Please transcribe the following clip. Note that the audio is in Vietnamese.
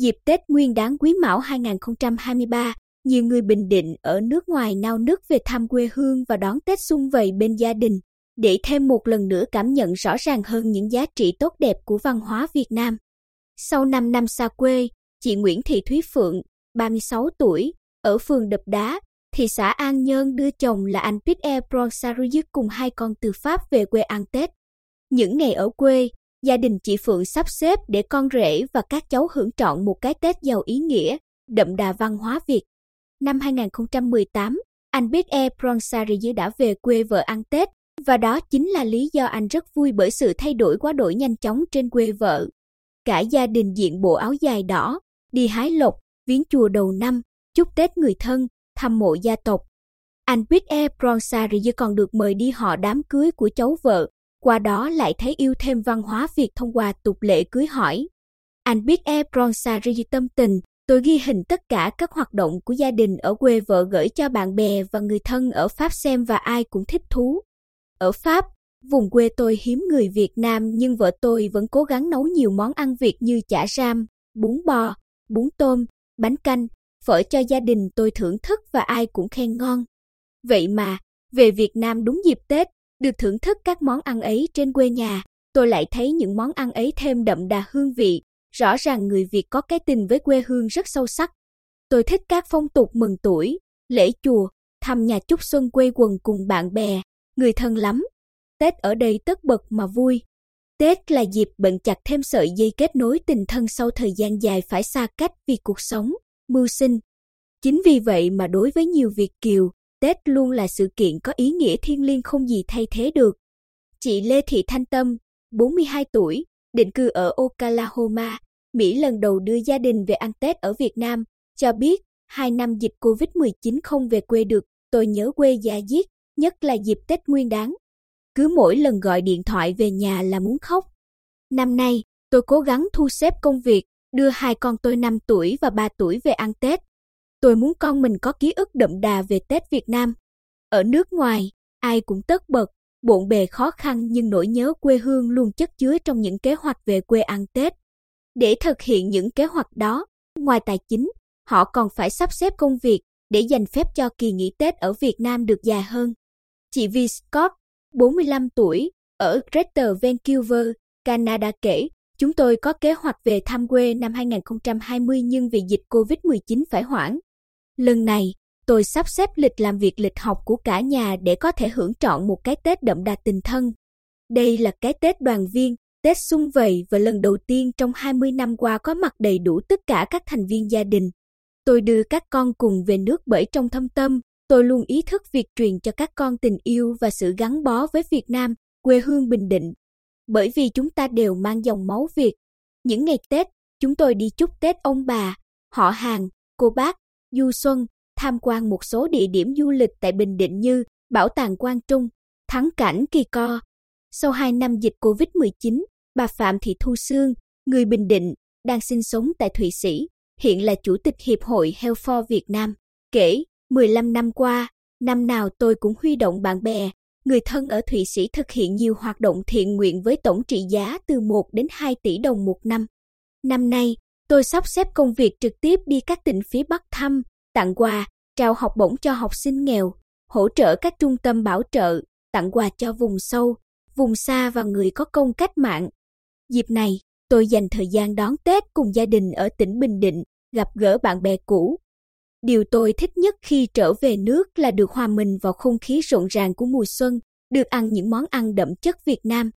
Dịp Tết Nguyên đán Quý Mão 2023, nhiều người Bình Định ở nước ngoài nao nức về thăm quê hương và đón Tết xung vầy bên gia đình, để thêm một lần nữa cảm nhận rõ ràng hơn những giá trị tốt đẹp của văn hóa Việt Nam. Sau 5 năm xa quê, chị Nguyễn Thị Thúy Phượng, 36 tuổi, ở phường Đập Đá, thị xã An Nhơn đưa chồng là anh Pierre Bronsarius cùng hai con từ Pháp về quê ăn Tết. Những ngày ở quê, gia đình chị Phượng sắp xếp để con rể và các cháu hưởng trọn một cái Tết giàu ý nghĩa, đậm đà văn hóa Việt. Năm 2018, anh biết e Bronsarius đã về quê vợ ăn Tết, và đó chính là lý do anh rất vui bởi sự thay đổi quá đổi nhanh chóng trên quê vợ. Cả gia đình diện bộ áo dài đỏ, đi hái lộc, viếng chùa đầu năm, chúc Tết người thân, thăm mộ gia tộc. Anh biết e Bronsarius còn được mời đi họ đám cưới của cháu vợ, qua đó lại thấy yêu thêm văn hóa Việt thông qua tục lệ cưới hỏi. Anh biết Pierre Bronsarius tâm tình, tôi ghi hình tất cả các hoạt động của gia đình ở quê vợ gửi cho bạn bè và người thân ở Pháp xem và ai cũng thích thú. Ở Pháp, vùng quê tôi hiếm người Việt Nam nhưng vợ tôi vẫn cố gắng nấu nhiều món ăn Việt như chả ram, bún bò, bún tôm, bánh canh, phở cho gia đình tôi thưởng thức và ai cũng khen ngon. Vậy mà, về Việt Nam đúng dịp Tết, được thưởng thức các món ăn ấy trên quê nhà, tôi lại thấy những món ăn ấy thêm đậm đà hương vị, rõ ràng người Việt có cái tình với quê hương rất sâu sắc. Tôi thích các phong tục mừng tuổi, lễ chùa, thăm nhà chúc xuân quê quần cùng bạn bè, người thân lắm. Tết ở đây tất bật mà vui. Tết là dịp bận chặt thêm sợi dây kết nối tình thân sau thời gian dài phải xa cách vì cuộc sống, mưu sinh. Chính vì vậy mà đối với nhiều Việt Kiều, Tết luôn là sự kiện có ý nghĩa thiêng liêng không gì thay thế được. Chị Lê Thị Thanh Tâm, 42 tuổi, định cư ở Oklahoma, Mỹ lần đầu đưa gia đình về ăn Tết ở Việt Nam, cho biết hai năm dịch Covid-19 không về quê được, tôi nhớ quê già diết, nhất là dịp Tết Nguyên đáng. Cứ mỗi lần gọi điện thoại về nhà là muốn khóc. Năm nay, tôi cố gắng thu xếp công việc, đưa hai con tôi 5 tuổi và 3 tuổi về ăn Tết. Tôi muốn con mình có ký ức đậm đà về Tết Việt Nam. Ở nước ngoài, ai cũng tất bật, bộn bề khó khăn nhưng nỗi nhớ quê hương luôn chất chứa trong những kế hoạch về quê ăn Tết. Để thực hiện những kế hoạch đó, ngoài tài chính, họ còn phải sắp xếp công việc để dành phép cho kỳ nghỉ Tết ở Việt Nam được dài hơn. Chị Vi Scott, 45 tuổi, ở Greater Vancouver, Canada kể, chúng tôi có kế hoạch về thăm quê năm 2020 nhưng vì dịch COVID-19 phải hoãn. Lần này, tôi sắp xếp lịch làm việc lịch học của cả nhà để có thể hưởng trọn một cái Tết đậm đà tình thân. Đây là cái Tết đoàn viên, Tết xung vầy và lần đầu tiên trong 20 năm qua có mặt đầy đủ tất cả các thành viên gia đình. Tôi đưa các con cùng về nước bởi trong thâm tâm, tôi luôn ý thức việc truyền cho các con tình yêu và sự gắn bó với Việt Nam, quê hương Bình Định. Bởi vì chúng ta đều mang dòng máu Việt. Những ngày Tết, chúng tôi đi chúc Tết ông bà, họ hàng, cô bác, du xuân, tham quan một số địa điểm du lịch tại Bình Định như Bảo tàng Quang Trung, Thắng cảnh Kỳ Co. Sau 2 năm dịch Covid-19, bà Phạm Thị Thu Sương, người Bình Định, đang sinh sống tại Thụy Sĩ, hiện là Chủ tịch Hiệp hội Health Việt Nam, kể 15 năm qua, năm nào tôi cũng huy động bạn bè, người thân ở Thụy Sĩ thực hiện nhiều hoạt động thiện nguyện với tổng trị giá từ 1 đến 2 tỷ đồng một năm. Năm nay, tôi sắp xếp công việc trực tiếp đi các tỉnh phía Bắc thăm, tặng quà, trao học bổng cho học sinh nghèo, hỗ trợ các trung tâm bảo trợ, tặng quà cho vùng sâu, vùng xa và người có công cách mạng. Dịp này, tôi dành thời gian đón Tết cùng gia đình ở tỉnh Bình Định, gặp gỡ bạn bè cũ, Điều tôi thích nhất khi trở về nước là được hòa mình vào không khí rộn ràng của mùa xuân, được ăn những món ăn đậm chất Việt Nam.